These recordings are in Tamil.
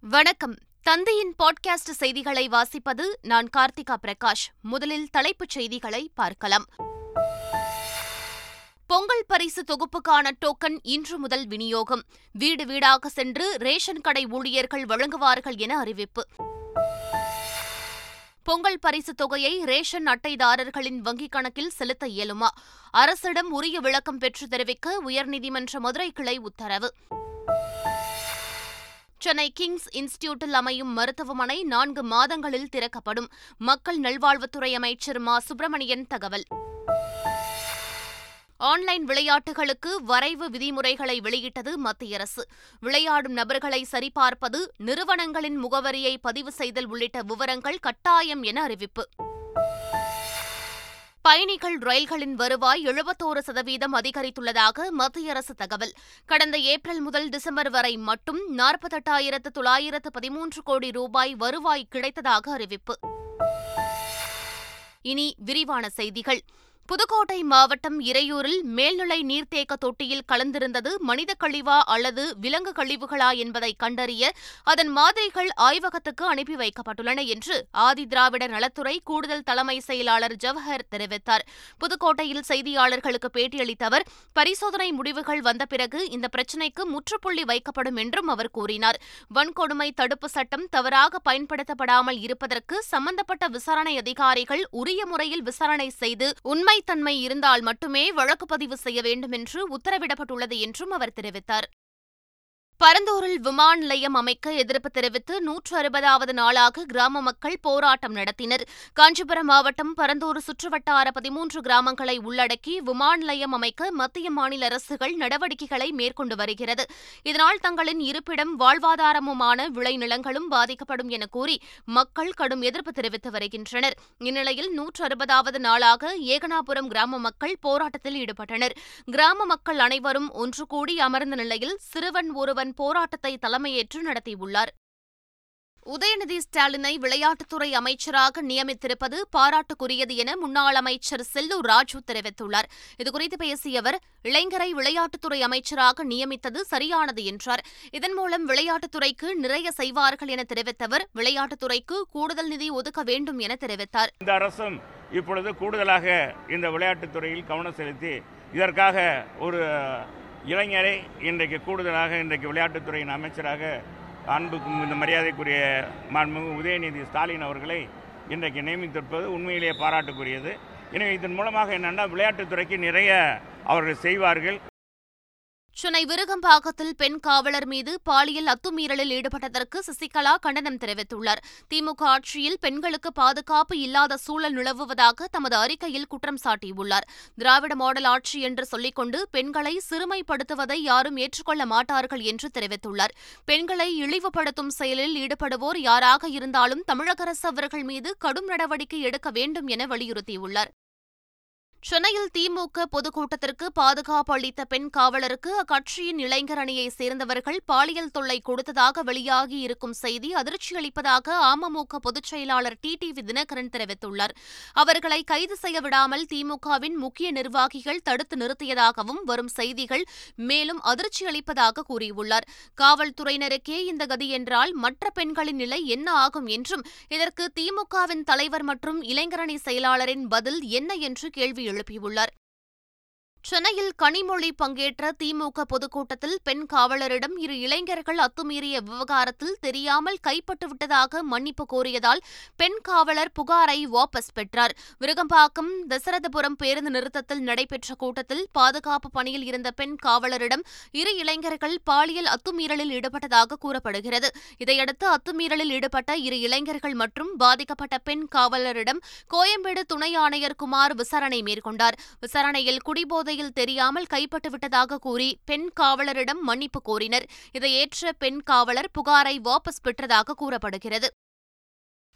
வணக்கம். தந்தையின் பாட்காஸ்ட் செய்திகளை வாசிப்பது நான் கார்த்திகா பிரகாஷ். முதலில் தலைப்புச் செய்திகளை பார்க்கலாம். பொங்கல் பரிசு தொகுப்புக்கான டோக்கன் இன்று முதல் விநியோகம். வீடு வீடாக சென்று ரேஷன் கடை ஊழியர்கள் வழங்குவார்கள் என அறிவிப்பு. பொங்கல் பரிசு தொகையை ரேஷன் அட்டைதாரர்களின் வங்கிக் கணக்கில் செலுத்த இயலுமா? அரசிடம் உரிய விளக்கம் பெற்று தெரிவிக்க உயர்நீதிமன்ற மதுரை கிளை உத்தரவு. சென்னை கிங்ஸ் இன்ஸ்டிடியூட்டில் அமையும் மருத்துவமனை நான்கு மாதங்களில் திறக்கப்படும். மக்கள் நல்வாழ்வுத்துறை அமைச்சர் மா. சுப்பிரமணியன் தகவல். ஆன்லைன் விளையாட்டுகளுக்கு வரைவு விதிமுறைகளை வெளியிட்டது மத்திய அரசு. விளையாடும் நபர்களை சரிபார்ப்பது நிறுவனங்களின் முகவரியை பதிவு செய்தல் உள்ளிட்ட விவரங்கள் கட்டாயம் என அறிவிப்பு. பயணிகள் ரயில்களின் வருவாய் எழுபத்தோரு சதவீதம் அதிகரித்துள்ளதாக மத்திய அரசு தகவல். கடந்த ஏப்ரல் முதல் டிசம்பர் வரை மட்டும் நாற்பத்தெட்டாயிரத்து தொள்ளாயிரத்து பதிமூன்று கோடி ரூபாய் வருவாய் கிடைத்ததாக அறிவிப்பு. இனி விரிவான செய்திகள். புதுக்கோட்டை மாவட்டம் இறையூரில் மேல்நிலை நீர்த்தேக்க தொட்டியில் கலந்திருந்தது மனித கழிவா அல்லது விலங்கு கழிவுகளா என்பதை கண்டறிய அதன் மாதிரிகள் ஆய்வகத்துக்கு அனுப்பி வைக்கப்பட்டுள்ளன என்று ஆதி திராவிட நலத்துறை கூடுதல் தலைமை செயலாளர் ஜவஹர் தெரிவித்தார். புதுக்கோட்டையில் செய்தியாளர்களுக்கு பேட்டியளித்த அவர் பரிசோதனை முடிவுகள் வந்த பிறகு இந்த பிரச்சினைக்கு முற்றுப்புள்ளி வைக்கப்படும் என்றும் அவர் கூறினார். வன்கொடுமை தடுப்பு சட்டம் தவறாக பயன்படுத்தப்படாமல் இருப்பதற்கு சம்பந்தப்பட்ட விசாரணை அதிகாரிகள் உரிய முறையில் விசாரணை செய்து உண்மை உண்மைத்தன்மை இருந்தால் மட்டுமே வழக்கு பதிவு செய்ய வேண்டும் என்று உத்தரவிடப்பட்டுள்ளது என்றும் அவர் தெரிவித்தார். பரந்தூரில் விமான நிலையம் அமைக்க எதிர்ப்பு தெரிவித்து நூற்று அறுபதாவது நாளாக கிராம மக்கள் போராட்டம் நடத்தினர். காஞ்சிபுரம் மாவட்டம் பரந்தூர் சுற்றுவட்டார பதிமூன்று கிராமங்களை உள்ளடக்கி விமான நிலையம் அமைக்க மத்திய மாநில அரசுகள் நடவடிக்கைகளை மேற்கொண்டு வருகிறது. இதனால் தங்களின் இருப்பிடம் வாழ்வாதாரமுமான விளைநிலங்களும் பாதிக்கப்படும் என கூறி மக்கள் கடும் எதிர்ப்பு தெரிவித்து வருகின்றனர். இந்நிலையில் நூற்று அறுபதாவது நாளாக ஏகனாபுரம் கிராம மக்கள் போராட்டத்தில் ஈடுபட்டனர். கிராம மக்கள் அனைவரும் ஒன்று கூடி அமர்ந்த நிலையில் சிறுவன் ஒருவன் தன் போராட்டத்தை தலைமையேற்று நடத்தியுள்ளார். உதயநிதி ஸ்டாலினை விளையாட்டுத்துறை அமைச்சராக நியமித்திருப்பது பாராட்டுக்குரியது என முன்னாள் அமைச்சர் செல்லூர் ராஜு தெரிவித்துள்ளார். இதுகுறித்து பேசிய அவர் இளைஞரை விளையாட்டுத்துறை அமைச்சராக நியமித்தது சரியானது என்றார். இதன் மூலம் விளையாட்டுத்துறைக்கு நிறைய செய்வார்கள் என தெரிவித்த அவர் விளையாட்டுத்துறைக்கு கூடுதல் நிதி ஒதுக்க வேண்டும் என தெரிவித்தார். இந்த அரசும் இப்பொழுது கூடுதலாக இந்த விளையாட்டுத்துறையில் கவனம் செலுத்தி இதற்காக ஒரு இளைஞரை இன்றைக்கு கூடுதலாக இன்றைக்கு விளையாட்டுத்துறையின் அமைச்சராக அன்புக்கும் இந்த மரியாதைக்குரிய மாண்புமிகு உதயநிதி ஸ்டாலின் அவர்களை இன்றைக்கு நியமித்திருப்பது உண்மையிலேயே பாராட்டுக்குரியது. எனவே இதன் மூலமாக என்னென்னா விளையாட்டுத்துறைக்கு நிறைய அவர்கள் செய்வார்கள். சென்னை விருகம்பாக்கத்தில் பெண் காவலர் மீது பாலியல் அத்துமீறலில் ஈடுபட்டதற்கு சசிகலா கண்டனம் தெரிவித்துள்ளார். திமுக ஆட்சியில் பெண்களுக்கு பாதுகாப்பு இல்லாத சூழல் நிலவுவதாக தமது அறிக்கையில் குற்றம் சாட்டியுள்ளார். திராவிட மாடல் ஆட்சி என்று சொல்லிக்கொண்டு பெண்களை சிறுமைப்படுத்துவதை யாரும் ஏற்றுக்கொள்ள மாட்டார்கள் என்று தெரிவித்துள்ளார். பெண்களை இழிவுபடுத்தும் செயலில் ஈடுபடுவோர் யாராக இருந்தாலும் தமிழக அரசு அவர்கள் மீது கடும் நடவடிக்கை எடுக்க வேண்டும் என வலியுறுத்தியுள்ளார். சென்னையில் திமுக பொதுக்கூட்டத்திற்கு பாதுகாப்பு அளித்த பெண் காவலருக்கு அக்கட்சியின் இளைஞர் அணியைச் சேர்ந்தவர்கள் பாலியல் தொல்லை கொடுத்ததாக வெளியாகி இருக்கும் செய்தி அதிர்ச்சியளிப்பதாக அமமுக பொதுச் செயலாளர் டி டிவி தினகரன் தெரிவித்துள்ளார். அவர்களை கைது செய்ய விடாமல் திமுகவின் முக்கிய நிர்வாகிகள் தடுத்து நிறுத்தியதாகவும் வரும் செய்திகள் மேலும் அதிர்ச்சியளிப்பதாக கூறியுள்ளார். காவல்துறையினருக்கே இந்த கதி என்றால் மற்ற பெண்களின் நிலை என்ன ஆகும் என்றும் இதற்கு திமுகவின் தலைவர் மற்றும் இளைஞரணி செயலாளரின் பதில் என்ன என்று கேள்வி எழுப்பியுள்ளார் சென்னையில் கனிமொழி பங்கேற்ற திமுக பொதுக்கூட்டத்தில் பெண் காவலரிடம் இரு இளைஞர்கள் அத்துமீறிய விவகாரத்தில் தெரியாமல் கைப்பட்டுவிட்டதாக மன்னிப்பு கோரியதால் பெண் காவலர் புகாரை வாபஸ் பெற்றார். விருகம்பாக்கம் தசரதபுரம் பேருந்து நிறுத்தத்தில் நடைபெற்ற கூட்டத்தில் பாதுகாப்பு பணியில் இருந்த பெண் காவலரிடம் இரு இளைஞர்கள் பாலியல் அத்துமீறலில் ஈடுபட்டதாக கூறப்படுகிறது. இதையடுத்து அத்துமீறலில் ஈடுபட்ட இரு இளைஞர்கள் மற்றும் பாதிக்கப்பட்ட பெண் காவலரிடம் கோயம்பேடு துணை ஆணையர் குமார் விசாரணை மேற்கொண்டார். விசாரணையில் குடிபோதை முறையில் தெரியாமல் கைப்பட்டுவிட்டதாக கூறி பெண் காவலரிடம் மன்னிப்பு கோரினர். இதை ஏற்ற பெண் காவலர் புகாரை வாபஸ் பெற்றதாக கூறப்படுகிறது.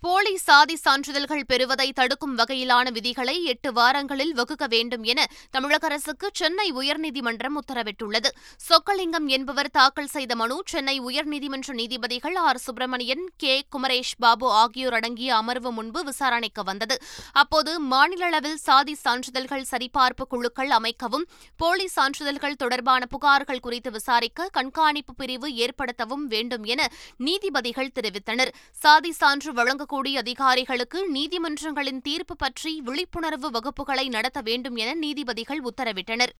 போலி சாதி சான்றிதழ்கள் பெறுவதை தடுக்கும் வகையிலான விதிகளை எட்டு வாரங்களில் வகுக்க வேண்டும் என தமிழக அரசுக்கு சென்னை உயர்நீதிமன்றம் உத்தரவிட்டுள்ளது. சொக்கலிங்கம் என்பவர் தாக்கல் செய்த மனு சென்னை உயர்நீதிமன்ற நீதிபதிகள் ஆர். சுப்பிரமணியன் கே. குமரேஷ் பாபு ஆகியோர் அடங்கிய அமர்வு முன்பு விசாரணைக்கு வந்தது. அப்போது மாநில அளவில் சாதி சான்றிதழ்கள் சரிபார்ப்பு குழுக்கள் அமைக்கவும் போலி சான்றிதழ்கள் தொடர்பான புகார்கள் குறித்து விசாரிக்க கண்காணிப்பு பிரிவு ஏற்படுத்தவும் வேண்டும் என நீதிபதிகள் தெரிவித்தனர். சாதி சான்று வழங்க இருக்கக்கூடிய அதிகாரிகளுக்கு நீதிமன்றங்களின் தீர்ப்பு பற்றி விழிப்புணர்வு வகுப்புகளை நடத்த வேண்டும் என நீதிபதிகள் உத்தரவிட்டனர்.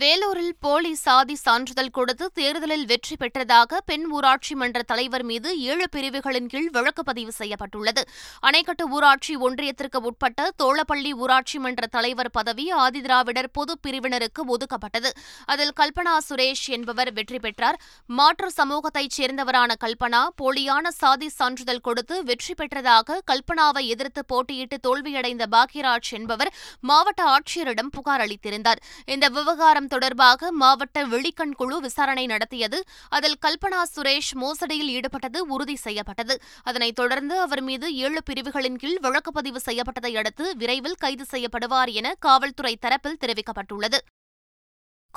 வேலூரில் போலி சாதி சான்றிதழ் கொடுத்து தேர்தலில் வெற்றி பெற்றதாக பெண் ஊராட்சி மன்ற தலைவர் மீது ஏழு பிரிவுகளின் கீழ் வழக்கு பதிவு செய்யப்பட்டுள்ளது. அணைக்கட்டு ஊராட்சி ஒன்றியத்திற்கு உட்பட்ட தோளப்பள்ளி ஊராட்சி மன்ற தலைவர் பதவி ஆதிதிராவிடர் பொது பிரிவினருக்கு ஒதுக்கப்பட்டது. அதில் கல்பனா சுரேஷ் என்பவர் வெற்றி பெற்றார். மாற்று சமூகத்தைச் சேர்ந்தவரான கல்பனா போலியான சாதி சான்றிதழ் கொடுத்து வெற்றி பெற்றதாக கல்பனாவை எதிர்த்து போட்டியிட்டு தோல்வியடைந்த பாக்யராஜ் என்பவர் மாவட்ட ஆட்சியரிடம் புகார் அளித்திருந்தார். இந்த விவகாரம் தொடர்பாக மாவட்ட வெளிக்கண் குழு விசாரணை நடத்தியது. அதில் கல்பனா சுரேஷ் மோசடியில் ஈடுபட்டது உறுதி செய்யப்பட்டது. அதனைத் தொடர்ந்து அவர் மீது ஏழு பிரிவுகளின் கீழ் வழக்கு பதிவு செய்யப்பட்டதை அடுத்து விரைவில் கைது செய்யப்படுவார் என காவல்துறை தரப்பில் தெரிவிக்கப்பட்டுள்ளது.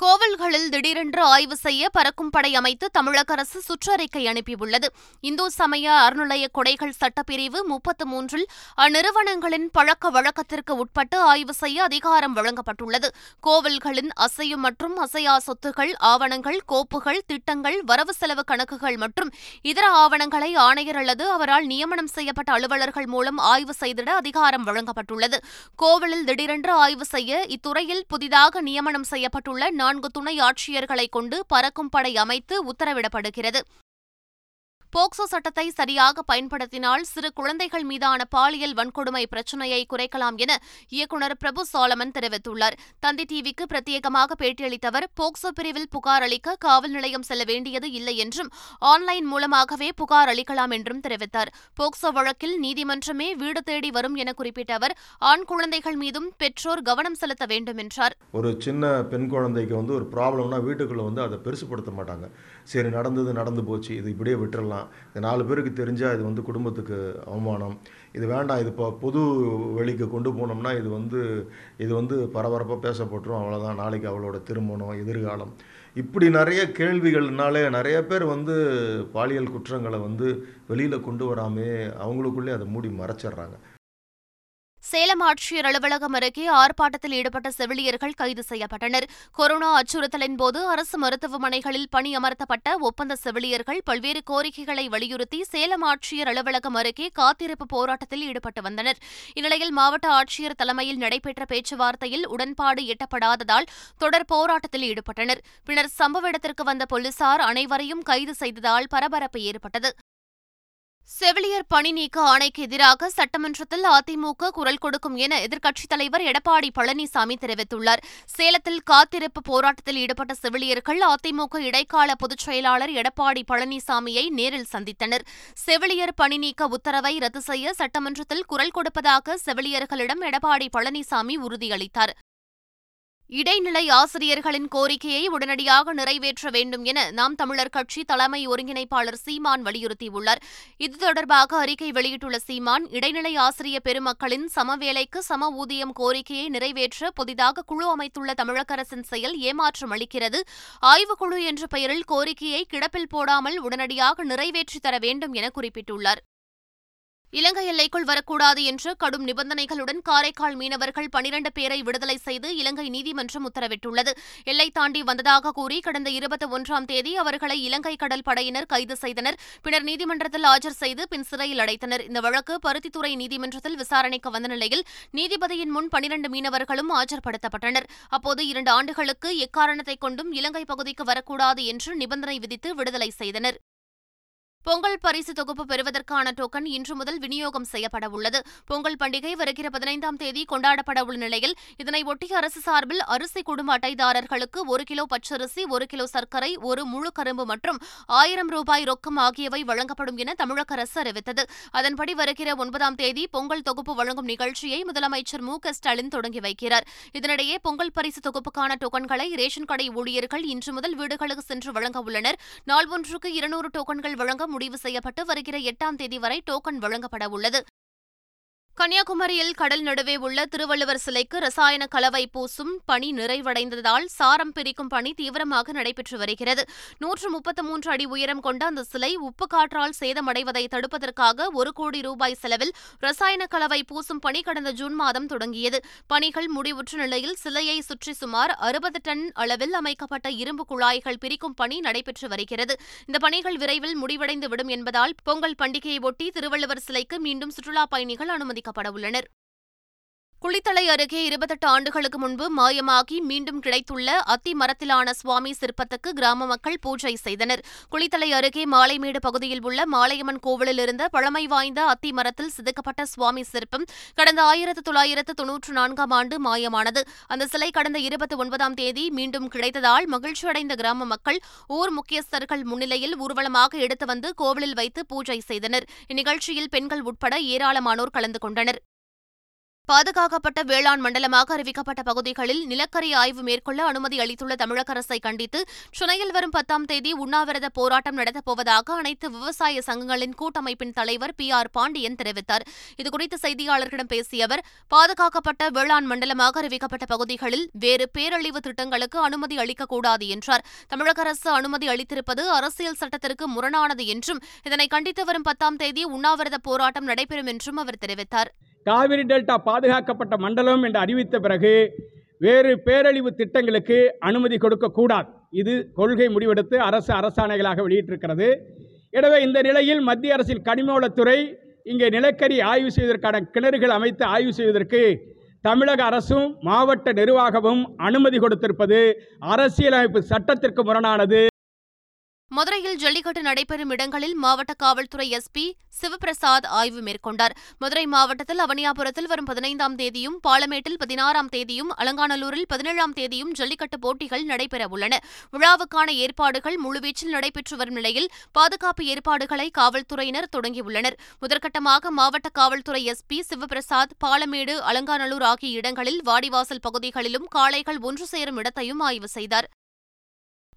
கோவில்களில் திடீரென்று ஆய்வு செய்ய பறக்கும் படை அமைத்து தமிழக அரசு சுற்றறிக்கை அனுப்பியுள்ளது. இந்து சமய அறநிலைய கொடைகள் சட்டப்பிரிவு முப்பத்து மூன்றில் அந்நிறுவனங்களின் பழக்க வழக்கத்திற்கு உட்பட்டு ஆய்வு செய்ய அதிகாரம் வழங்கப்பட்டுள்ளது. கோவில்களின் அசையும் மற்றும் அசையா சொத்துகள் ஆவணங்கள் கோப்புகள் திட்டங்கள் வரவு செலவு கணக்குகள் மற்றும் இதர ஆவணங்களை ஆணையர் அல்லது அவரால் நியமனம் செய்யப்பட்ட அலுவலர்கள் மூலம் ஆய்வு செய்திட அதிகாரம் வழங்கப்பட்டுள்ளது. கோவிலில் திடீரென்று ஆய்வு செய்ய இத்துறையில் புதிதாக நியமனம் செய்யப்பட்டுள்ள நான்கு துணை ஆட்சியர்களை கொண்டு பறக்கும் படை அமைத்து உத்தரவிடப்படுகிறது. போக்சோ சட்டத்தை சரியாக பயன்படுத்தினால் சிறு குழந்தைகள் மீதான பாலியல் வன்கொடுமை பிரச்சினையை குறைக்கலாம் என இயக்குநர் பிரபு சாலமன் தெரிவித்துள்ளார். தந்தி டிவிக்கு பிரத்யேகமாக பேட்டியளித்தவர் போக்சோ பிரிவில் புகார் அளிக்க காவல் நிலையம் செல்ல வேண்டியது இல்லை என்றும் ஆன்லைன் மூலமாகவே புகார் அளிக்கலாம் என்றும் தெரிவித்தார். போக்சோ வழக்கில் நீதிமன்றமே வீடு தேடி வரும் என குறிப்பிட்ட அவர் ஆண் குழந்தைகள் மீதும் பெற்றோர் கவனம் செலுத்த வேண்டும் என்றார். ஒரு சின்ன பெண் குழந்தைக்கு வந்து ஒரு ப்ராப்ளம்னா வீட்டுக்குள்ளே வந்து அதை பெருசுப்படுத்த மாட்டாங்க. சரி நடந்தது நடந்து போச்சு இது இப்படியே விட்டுறலாம். இது நாலு பேருக்கு தெரிஞ்சால் இது வந்து குடும்பத்துக்கு அவமானம். இது வேண்டாம் இது இப்போ பொது வெளிக்கு கொண்டு போனோம்னா இது வந்து இது வந்து பரபரப்பாக பேசப்பட்டுரும். அவ்வளோதான் நாளைக்கு அவளோட திருமணம் எதிர்காலம். இப்படி நிறைய கேள்விகள்னாலே நிறைய பேர் வந்து பாலியல் குற்றங்களை வந்து வெளியில் கொண்டு வராமே அவங்களுக்குள்ளே அதை மூடி மறைச்சிட்றாங்க. சேலம் ஆட்சியர் அலுவலகம் அருகே ஆர்ப்பாட்டத்தில் ஈடுபட்ட செவிலியர்கள் கைது செய்யப்பட்டனர். கொரோனா அச்சுறுத்தலின் போது அரசு மருத்துவமனைகளில் பணியமர்த்தப்பட்ட ஒப்பந்த செவிலியர்கள் பல்வேறு கோரிக்கைகளை வலியுறுத்தி சேலம் ஆட்சியர் அலுவலகம் அருகே காத்திருப்பு போராட்டத்தில் ஈடுபட்டு வந்தனர். இந்நிலையில் மாவட்ட ஆட்சியர் தலைமையில் நடைபெற்ற பேச்சுவார்த்தையில் உடன்பாடு எட்டப்படாததால் தொடர் போராட்டத்தில் ஈடுபட்டனர். பின்னர் சம்பவ இடத்திற்கு வந்த போலீசார் அனைவரையும் கைது செய்ததால் பரபரப்பு ஏற்பட்டது. செவிலியர் பணி நீக்க ஆணைக்கு எதிராக சட்டமன்றத்தில் அதிமுக குரல் கொடுக்கும் என எதிர்க்கட்சித் தலைவர் எடப்பாடி பழனிசாமி தெரிவித்துள்ளார். சேலத்தில் காத்திருப்பு போராட்டத்தில் ஈடுபட்ட செவிலியர்கள் அதிமுக இடைக்கால பொதுச் செயலாளர் எடப்பாடி பழனிசாமியை நேரில் சந்தித்தனர். செவிலியர் பணி நீக்க உத்தரவை ரத்து செய்ய சட்டமன்றத்தில் குரல் கொடுப்பதாக செவிலியர்களிடம் எடப்பாடி பழனிசாமி உறுதியளித்தார். இடைநிலை ஆசிரியர்களின் கோரிக்கையை உடனடியாக நிறைவேற்ற வேண்டும் என நாம் தமிழர் கட்சி தலைமை ஒருங்கிணைப்பாளர் சீமான் வலியுறுத்தியுள்ளார். இது தொடர்பாக அறிக்கை வெளியிட்டுள்ள சீமான் இடைநிலை ஆசிரிய பெருமக்களின் சமவேலைக்கு சம ஊதியம் கோரிக்கையை நிறைவேற்ற புதிதாக குழு அமைத்துள்ள தமிழக அரசின் செயல் ஏமாற்றம் அளிக்கிறது. ஆய்வுக்குழு என்ற பெயரில் கோரிக்கையை கிடப்பில் போடாமல் உடனடியாக நிறைவேற்றித் தர வேண்டும் என குறிப்பிட்டுள்ளார். இலங்கை எல்லைக்குள் வரக்கூடாது என்று கடும் நிபந்தனைகளுடன் காரைக்கால் மீனவர்கள் பனிரண்டு பேரை விடுதலை செய்து இலங்கை நீதிமன்றம் உத்தரவிட்டுள்ளது. எல்லை தாண்டி வந்ததாக கூறி கடந்த இருபத்தி ஒன்றாம் தேதி அவர்களை இலங்கை கடல் படையினர் கைது செய்தனர். பின்னர் நீதிமன்றத்தில் ஆஜர் செய்து பின் சிறையில் அடைத்தனர். இந்த வழக்கு பருத்தித்துறை நீதிமன்றத்தில் விசாரணைக்கு வந்த நிலையில் நீதிபதியின் முன் பனிரண்டு மீனவர்களும் ஆஜர்படுத்தப்பட்டனர். அப்போது இரண்டு ஆண்டுகளுக்கு எக்காரணத்தை கொண்டும் இலங்கை பகுதிக்கு வரக்கூடாது என்று நிபந்தனை விதித்து விடுதலை செய்தனர். பொங்கல் பரிசு தொகுப்பு பெறுவதற்கான டோக்கன் இன்று முதல் விநியோகம் செய்யப்பட உள்ளது. பொங்கல் பண்டிகை வருகிற பதினைந்தாம் தேதி கொண்டாடப்பட உள்ள நிலையில் இதனை ஒட்டி அரசு சார்பில் அரிசி குடும்ப அட்டைதாரர்களுக்கு ஒரு கிலோ பச்சரிசி ஒரு கிலோ சர்க்கரை ஒரு முழு கரும்பு மற்றும் ஆயிரம் ரூபாய் ரொக்கம் ஆகியவை வழங்கப்படும் என தமிழக அரசு அறிவித்தது. அதன்படி வருகிற ஒன்பதாம் தேதி பொங்கல் தொகுப்பு வழங்கும் நிகழ்ச்சியை முதலமைச்சர் மு க ஸ்டாலின் தொடங்கி வைக்கிறார். இதனிடையே பொங்கல் பரிசு தொகுப்புக்கான டோக்கன்களை ரேஷன் கடை ஊழியர்கள் இன்று முதல் வீடுகளுக்கு சென்று வழங்க உள்ளனர். நாள் ஒன்றுக்கு இருநூறு டோக்கன்கள் வழங்க முடிவு செய்யப்பட்டு வருகிற எட்டாம் தேதி வரை டோக்கன் வழங்கப்பட உள்ளது கன்னியாகுமரியில் கடல் நடுவே உள்ள திருவள்ளுவர் சிலைக்கு ரசாயன கலவை பூசும் பணி நிறைவடைந்ததால் சாரம் பிரிக்கும் பணி தீவிரமாக நடைபெற்று வருகிறது. நூற்று முப்பத்து மூன்று அடி உயரம் கொண்ட அந்த சிலை உப்பு காற்றால் சேதமடைவதை தடுப்பதற்காக ஒரு கோடி ரூபாய் செலவில் ரசாயன கலவை பூசும் பணி கடந்த ஜூன் மாதம் தொடங்கியது. பணிகள் முடிவுற்ற நிலையில் சிலையை சுற்றி சுமார் அறுபது டன் அளவில் அமைக்கப்பட்ட இரும்பு குழாய்கள் பிரிக்கும் பணி நடைபெற்று வருகிறது. இந்த பணிகள் விரைவில் முடிவடைந்துவிடும் என்பதால் பொங்கல் பண்டிகையை ஒட்டி திருவள்ளுவர் சிலைக்கு மீண்டும் சுற்றுலாப் பயணிகள் அனுமதிக்க உள்ளனர். குளித்தலை அருகே இருபத்தெட்டு ஆண்டுகளுக்கு முன்பு மாயமாகி மீண்டும் கிடைத்துள்ள அத்தி மரத்திலான சுவாமி சிற்பத்துக்கு கிராம மக்கள் பூஜை செய்தனர். குளித்தலை அருகே மாலைமேடு பகுதியில் உள்ள மாலையம்மன் கோவிலில் இருந்த பழமை வாய்ந்த அத்தி மரத்தில் செதுக்கப்பட்ட சுவாமி சிற்பம் கடந்த ஆயிரத்து தொள்ளாயிரத்து தொன்னூற்று நான்காம் ஆண்டு மாயமானது. அந்த சிலை கடந்த இருபத்தி ஒன்பதாம் தேதி மீண்டும் கிடைத்ததால் மகிழ்ச்சியடைந்த கிராம மக்கள் ஊர் முக்கியஸ்தர்கள் முன்னிலையில் ஊர்வலமாக எடுத்து வந்து கோவிலில் வைத்து பூஜை செய்தனர். இந்நிகழ்ச்சியில் பெண்கள் உட்பட ஏராளமானோர் கலந்து கொண்டனர். பாதுகாக்கப்பட்ட வேளாண் மண்டலமாக அறிவிக்கப்பட்ட பகுதிகளில் நிலக்கரி ஆய்வு மேற்கொள்ள அனுமதி அளித்துள்ள தமிழக அரசை கண்டித்து சென்னையில் வரும் பத்தாம் தேதி உண்ணாவிரத போராட்டம் நடத்தப் போவதாக அனைத்து விவசாய சங்கங்களின் கூட்டமைப்பின் தலைவர் பி ஆர் பாண்டியன் தெரிவித்தார். இதுகுறித்து செய்தியாளர்களிடம் பேசிய அவர் பாதுகாக்கப்பட்ட வேளாண் மண்டலமாக அறிவிக்கப்பட்ட பகுதிகளில் வேறு பேரழிவு திட்டங்களுக்கு அனுமதி அளிக்கக்கூடாது என்றார். தமிழக அரசு அனுமதி அளித்திருப்பது அரசியல் சட்டத்திற்கு முரணானது என்றும் இதனை கண்டித்து வரும் பத்தாம் தேதி உண்ணாவிரத போராட்டம் நடைபெறும் என்றும் அவர் தெரிவித்தார். காவிரி டெல்டா பாதுகாக்கப்பட்ட மண்டலம் என்று அறிவித்த பிறகு வேறு பேரழிவு திட்டங்களுக்கு அனுமதி கொடுக்கக்கூடாது இது கொள்கை முடிவெடுத்து அரசு அரசாணைகளாக வெளியிட்டிருக்கிறது. எனவே இந்த நிலையில் மத்திய அரசின் கனிமவளத்துறை இங்கே நிலக்கரி ஆய்வு செய்வதற்கான கிணறுகள் அமைத்து ஆய்வு செய்வதற்கு தமிழக அரசும் மாவட்ட நிர்வாகமும் அனுமதி கொடுத்திருப்பது அரசியலமைப்பு சட்டத்திற்கு முரணானது. மதுரையில் ஜல்லிக்கட்டு நடைபெறும் இடங்களில் மாவட்ட காவல்துறை எஸ்பி சிவபிரசாத் ஆய்வு மேற்கொண்டார். மதுரை மாவட்டத்தில் அவனியாபுரத்தில் வரும் பதினைந்தாம் தேதியும் பாலமேட்டில் பதினாறாம் தேதியும் அலங்காநல்லூரில் பதினேழாம் தேதியும் ஜல்லிக்கட்டு போட்டிகள் நடைபெறவுள்ளன விழாவுக்கான ஏற்பாடுகள் முழுவீச்சில் நடைபெற்று வரும் நிலையில் பாதுகாப்பு ஏற்பாடுகளை காவல்துறையினர் தொடங்கியுள்ளனர். முதற்கட்டமாக மாவட்ட காவல்துறை எஸ்பி சிவபிரசாத் பாலமேடு அலங்காநல்லூர் ஆகிய இடங்களில் வாடிவாசல் பகுதிகளிலும் காளைகள் ஒன்று சேரும் இடத்தையும் ஆய்வு செய்தார்.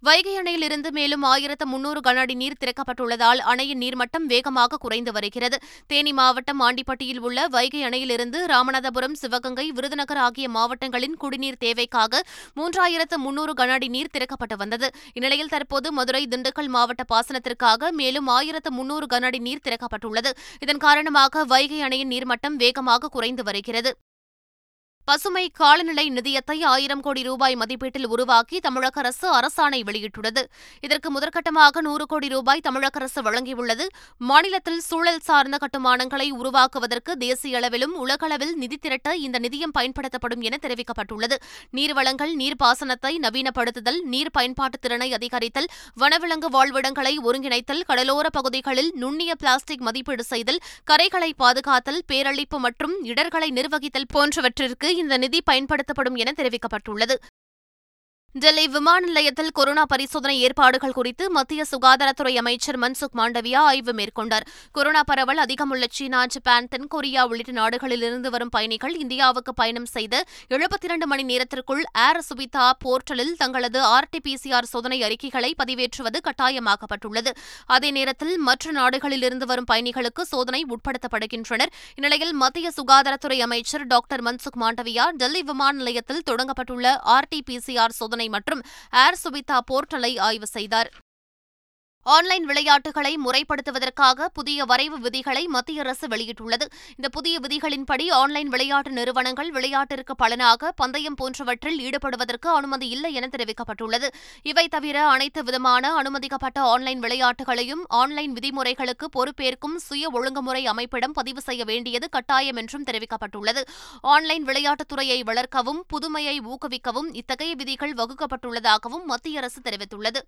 வைகை அணையிலிருந்து மேலும் ஆயிரத்து முன்னூறு கன அடி நீர் திறக்கப்பட்டுள்ளதால் அணையின் நீர்மட்டம் வேகமாக குறைந்து வருகிறது. தேனி மாவட்டம் ஆண்டிப்பட்டியில் உள்ள வைகை அணையிலிருந்து ராமநாதபுரம் சிவகங்கை விருதுநகர் ஆகிய மாவட்டங்களின் குடிநீர் தேவைக்காக மூன்றாயிரத்து முன்னூறு கன அடி நீர் திறக்கப்பட்டு வந்தது. இந்நிலையில் தற்போது மதுரை திண்டுக்கல் மாவட்ட பாசனத்திற்காக மேலும் ஆயிரத்து முன்னூறு கன அடி நீர் திறக்கப்பட்டுள்ளது. இதன் காரணமாக வைகை அணையின் நீர்மட்டம் வேகமாக குறைந்து வருகிறது. பசுமை காலநிலை நிதியத்தை ஆயிரம் கோடி ரூபாய் மதிப்பீட்டில் உருவாக்கி தமிழக அரசு அரசாணை வெளியிட்டுள்ளது. இதற்கு முதற்கட்டமாக நூறு கோடி ரூபாய் தமிழக அரசு வழங்கியுள்ளது. மாநிலத்தில் சூழல் சார்ந்த கட்டுமானங்களை உருவாக்குவதற்கு தேசிய அளவிலும் உலகளவில் நிதி திரட்ட இந்த நிதியம் பயன்படுத்தப்படும் என தெரிவிக்கப்பட்டுள்ளது. நீர்வளங்கள் நீர்ப்பாசனத்தை நவீனப்படுத்துதல் நீர் பயன்பாட்டு திறனை அதிகரித்தல் வனவிலங்கு வாழ்விடங்களை ஒருங்கிணைத்தல் கடலோர பகுதிகளில் நுண்ணிய பிளாஸ்டிக் மதிப்பீடு செய்தல் கரைகளை பாதுகாத்தல் பேரழிப்பு மற்றும் இடர்களை நிர்வகித்தல் போன்றவற்றிற்கு இந்த நிதி பயன்படுத்தப்படும் என தெரிவிக்கப்பட்டுள்ளது. டெல்லி விமான நிலையத்தில் கொரோனா பரிசோதனை ஏற்பாடுகள் குறித்து மத்திய சுகாதாரத்துறை அமைச்சர் மன்சுக் மாண்டவியா ஆய்வு மேற்கொண்டார். கொரோனா பரவல் அதிகமுள்ள சீனா ஜப்பான் தென்கொரியா உள்ளிட்ட நாடுகளிலிருந்து வரும் பயணிகள் இந்தியாவுக்கு பயணம் செய்து எழுபத்தி இரண்டு மணி நேரத்திற்குள் ஏர் சுவிதா போர்ட்டலில் தங்களது ஆர்டிபிசிஆர் சோதனை அறிக்கைகளை பதிவேற்றுவது கட்டாயமாக்கப்பட்டுள்ளது. அதே நேரத்தில் மற்ற நாடுகளிலிருந்து வரும் பயணிகளுக்கு சோதனை உட்படுத்தப்படுகின்றனர். இந்நிலையில் மத்திய சுகாதாரத்துறை அமைச்சர் டாக்டர் மன்சுக் மாண்டவியா டெல்லி விமான நிலையத்தில் தொடங்கப்பட்டுள்ள ஆர்டிபிசிஆர் சோதனை மற்றும் ஏர் சுவிதா போர்ட்டலை ஆய்வு செய்தார். ஆன்லைன் விளையாட்டுகளை முறைப்படுத்துவதற்காக புதிய வரைவு விதிகளை மத்திய அரசு வெளியிட்டுள்ளது. இந்த புதிய விதிகளின்படி ஆன்லைன் விளையாட்டு நிறுவனங்கள் விளையாட்டிற்கு பலனாக பந்தயம் போன்றவற்றில் ஈடுபடுவதற்கு அனுமதி இல்லை என தெரிவிக்கப்பட்டுள்ளது. இவை தவிர அனைத்து விதமான அனுமதிக்கப்பட்ட ஆன்லைன் விளையாட்டுகளையும் ஆன்லைன் விதிமுறைகளுக்கு பொறுப்பேற்கும் சுய ஒழுங்குமுறை அமைப்பிடம் பதிவு செய்ய வேண்டியது கட்டாயம் என்றும் தெரிவிக்கப்பட்டுள்ளது. ஆன்லைன் விளையாட்டுத்துறையை வளர்க்கவும் புதுமையை ஊக்குவிக்கவும் இத்தகைய விதிகள் வகுக்கப்பட்டுள்ளதாகவும் மத்திய அரசு தெரிவித்துள்ளது.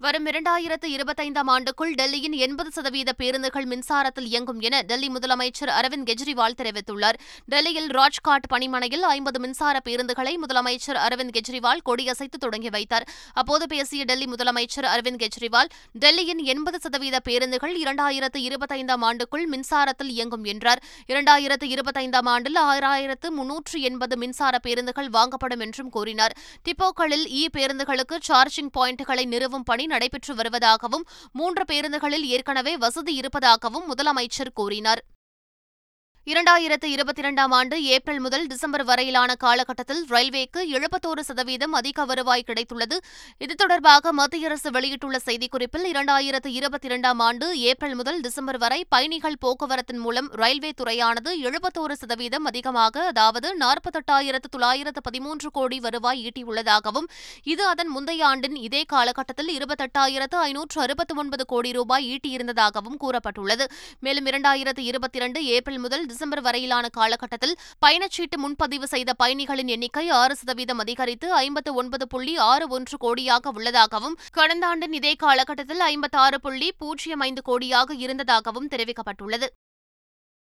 வரும் இரண்டாயிரத்து இருபத்தைந்தாம் ஆண்டுக்குள் டெல்லியின் எண்பது சதவீத பேருந்துகள் மின்சாரத்தில் இயங்கும் என டெல்லி முதலமைச்சர் அரவிந்த் கெஜ்ரிவால் தெரிவித்துள்ளார். டெல்லியில் ராஜ்காட் பணிமனையில் ஐம்பது மின்சார பேருந்துகளை முதலமைச்சர் அரவிந்த் கெஜ்ரிவால் கொடியசைத்து தொடங்கி வைத்தார். அப்போது பேசிய டெல்லி முதலமைச்சர் அரவிந்த் கெஜ்ரிவால் டெல்லியின் எண்பது சதவீத பேருந்துகள் இரண்டாயிரத்து இருபத்தைந்தாம் ஆண்டுக்குள் மின்சாரத்தில் இயங்கும் என்றார். இரண்டாயிரத்து இருபத்தைந்தாம் ஆண்டில் ஆறாயிரத்து முன்னூற்று எண்பது மின்சார பேருந்துகள் வாங்கப்படும் என்றும் கூறினார். டிப்போக்களில் இ பேருந்துகளுக்கு சார்ஜிங் பாயிண்டுகளை நிறுவும் பணி நடைபெற்று வருவதாகவும் மூன்று பேருந்துகளில் ஏற்கனவே வசதி இருப்பதாகவும் முதலமைச்சர் கூறினார். இரண்டாயிரத்து இருபத்தி இரண்டாம் ஆண்டு ஏப்ரல் முதல் டிசம்பர் வரையிலான காலகட்டத்தில் ரயில்வேக்கு எழுபத்தோரு சதவீதம் அதிக வருவாய் கிடைத்துள்ளது. இது தொடர்பாக மத்திய அரசு வெளியிட்டுள்ள செய்திக்குறிப்பில் இரண்டாயிரத்து இருபத்தி இரண்டாம் ஆண்டு ஏப்ரல் முதல் டிசம்பர் வரை பயணிகள் போக்குவரத்தின் மூலம் ரயில்வே துறையானது எழுபத்தோரு சதவீதம் அதிகமாக அதாவது நாற்பத்தெட்டாயிரத்து தொள்ளாயிரத்து பதிமூன்று கோடி வருவாய் ஈட்டியுள்ளதாகவும் இது அதன் முந்தைய ஆண்டின் இதே காலகட்டத்தில் இருபத்தெட்டாயிரத்து ஐநூற்று அறுபத்தி ஒன்பது கோடி ரூபாய் ஈட்டியிருந்ததாகவும் கூறப்பட்டுள்ளது. மேலும் இரண்டாயிரத்து இருபத்தி இரண்டு ஏப்ரல் முதல் டிசம்பர் வரையிலான காலகட்டத்தில் பயணச்சீட்டு முன்பதிவு செய்த பயணிகளின் எண்ணிக்கை ஆறு சதவீதம் அதிகரித்து ஐம்பத்து ஒன்பது புள்ளி ஆறு ஒன்று கோடியாக உள்ளதாகவும் கடந்த ஆண்டின் இதே காலகட்டத்தில் ஐம்பத்தாறு புள்ளி பூஜ்ஜியம் ஐந்து கோடியாக இருந்ததாகவும் தெரிவிக்கப்பட்டுள்ளது.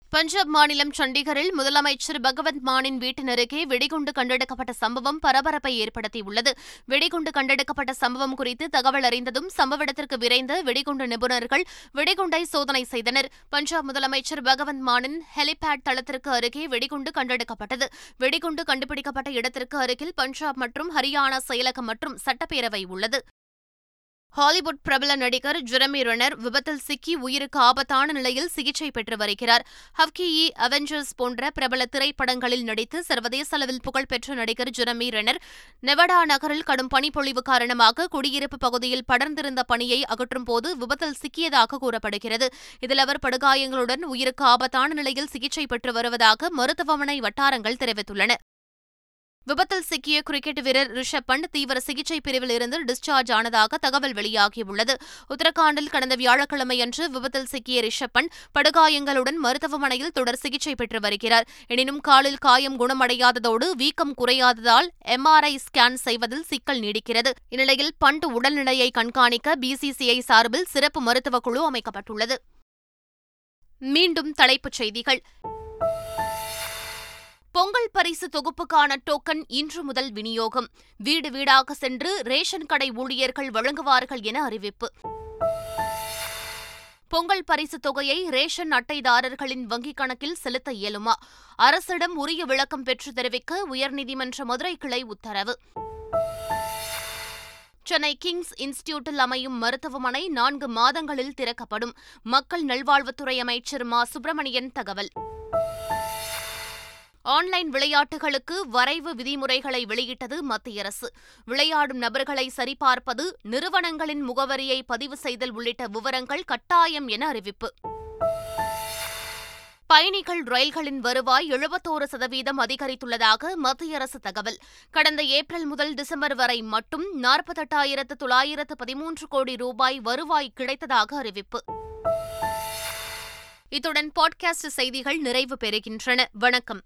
பஞ்சாப் மாநிலம் சண்டிகரில் முதலமைச்சர் பகவந்த் மானின் வீட்டின் அருகே வெடிகுண்டு கண்டெடுக்கப்பட்ட சம்பவம் பரபரப்பை ஏற்படுத்தியுள்ளது. வெடிகுண்டு கண்டெடுக்கப்பட்ட சம்பவம் குறித்து தகவல் அறிந்ததும் சம்பவ இடத்திற்கு விரைந்த வெடிகுண்டு நிபுணர்கள் வெடிகுண்டை சோதனை செய்தனர். பஞ்சாப் முதலமைச்சர் பகவந்த் மானின் ஹெலிபேட் தளத்திற்கு அருகே வெடிகுண்டு கண்டெடுக்கப்பட்டது. வெடிகுண்டு கண்டுபிடிக்கப்பட்ட இடத்திற்கு அருகில் பஞ்சாப் மற்றும் ஹரியானா செயலகம் மற்றும் சட்டப்பேரவை உள்ளது. ஹாலிவுட் பிரபல நடிகர் ஜெரமி ரெனர் விபத்தில் சிக்கி உயிருக்கு ஆபத்தான நிலையில் சிகிச்சை பெற்று வருகிறார். ஹவ்கியி அவெஞ்சர்ஸ் போன்ற பிரபல திரைப்படங்களில் நடித்து சர்வதேச அளவில் புகழ்பெற்ற நடிகர் ஜெரமி ரெனர் நெவடா நகரில் கடும் பனிப்பொழிவு காரணமாக குடியிருப்பு பகுதியில் படர்ந்திருந்த பணியை அகற்றும் போது விபத்தில் சிக்கியதாக கூறப்படுகிறது. இதில் அவர் படுகாயங்களுடன் உயிருக்கு ஆபத்தான நிலையில் சிகிச்சை பெற்று வருவதாக மருத்துவமனை வட்டாரங்கள் தெரிவித்துள்ளன. விபத்தில் சிக்கிய கிரிக்கெட் வீரர் ரிஷப் பண்ட் தீவிர சிகிச்சை பிரிவில் இருந்து டிஸ்சார்ஜ் ஆனதாக தகவல் வெளியாகியுள்ளது. உத்தரகாண்டில் கடந்த வியாழக்கிழமையன்று விபத்தில் சிக்கிய ரிஷப் பண்ட் படுகாயங்களுடன் மருத்துவமனையில் தொடர் சிகிச்சை பெற்று வருகிறார். எனினும் காலில் காயம் குணமடையாததோடு வீக்கம் குறையாததால் எம்ஆர்ஐ ஸ்கேன் செய்வதில் சிக்கல் நீடிக்கிறது. இந்நிலையில் பண்ட் உடல்நிலையை கண்காணிக்க பிசிசிஐ சார்பில் சிறப்பு மருத்துவக் குழு அமைக்கப்பட்டுள்ளது. மீண்டும் தலைப்புச் செய்திகள். பொங்கல் பரிசு தொகுப்புக்கான டோக்கன் இன்று முதல் விநியோகம். வீடு வீடாக சென்று ரேஷன் கடை ஊழியர்கள் வழங்குவார்கள் என அறிவிப்பு. பொங்கல் பரிசு தொகையை ரேஷன் அட்டைதாரர்களின் வங்கிக் கணக்கில் செலுத்த இயலுமா? அரசிடம் உரிய விளக்கம் பெற்று தெரிவிக்க உயர்நீதிமன்ற மதுரை கிளை உத்தரவு. சென்னை கிங்ஸ் இன்ஸ்டிடியூட்டில் அமையும் மருத்துவமனை நான்கு மாதங்களில் திறக்கப்படும். மக்கள் நல்வாழ்வுத்துறை அமைச்சர் மா. சுப்பிரமணியன் தகவல். ஆன்லைன் விளையாட்டுகளுக்கு வரைவு விதிமுறைகளை வெளியிட்டது மத்திய அரசு. விளையாடும் நபர்களை சரிபார்ப்பது நிறுவனங்களின் முகவரியை பதிவு செய்தல் உள்ளிட்ட விவரங்கள் கட்டாயம் என அறிவிப்பு. பயணிகள் ரயில்களின் வருவாய் எழுபத்தோரு சதவீதம் அதிகரித்துள்ளதாக மத்திய அரசு தகவல். கடந்த ஏப்ரல் முதல் டிசம்பர் வரை மட்டும் நாற்பத்தெட்டாயிரத்து தொள்ளாயிரத்து பதிமூன்று கோடி ரூபாய் வருவாய் கிடைத்ததாக அறிவிப்பு. இத்துடன் பாட்காஸ்ட் செய்திகள் நிறைவு பெறுகின்றன. வணக்கம்.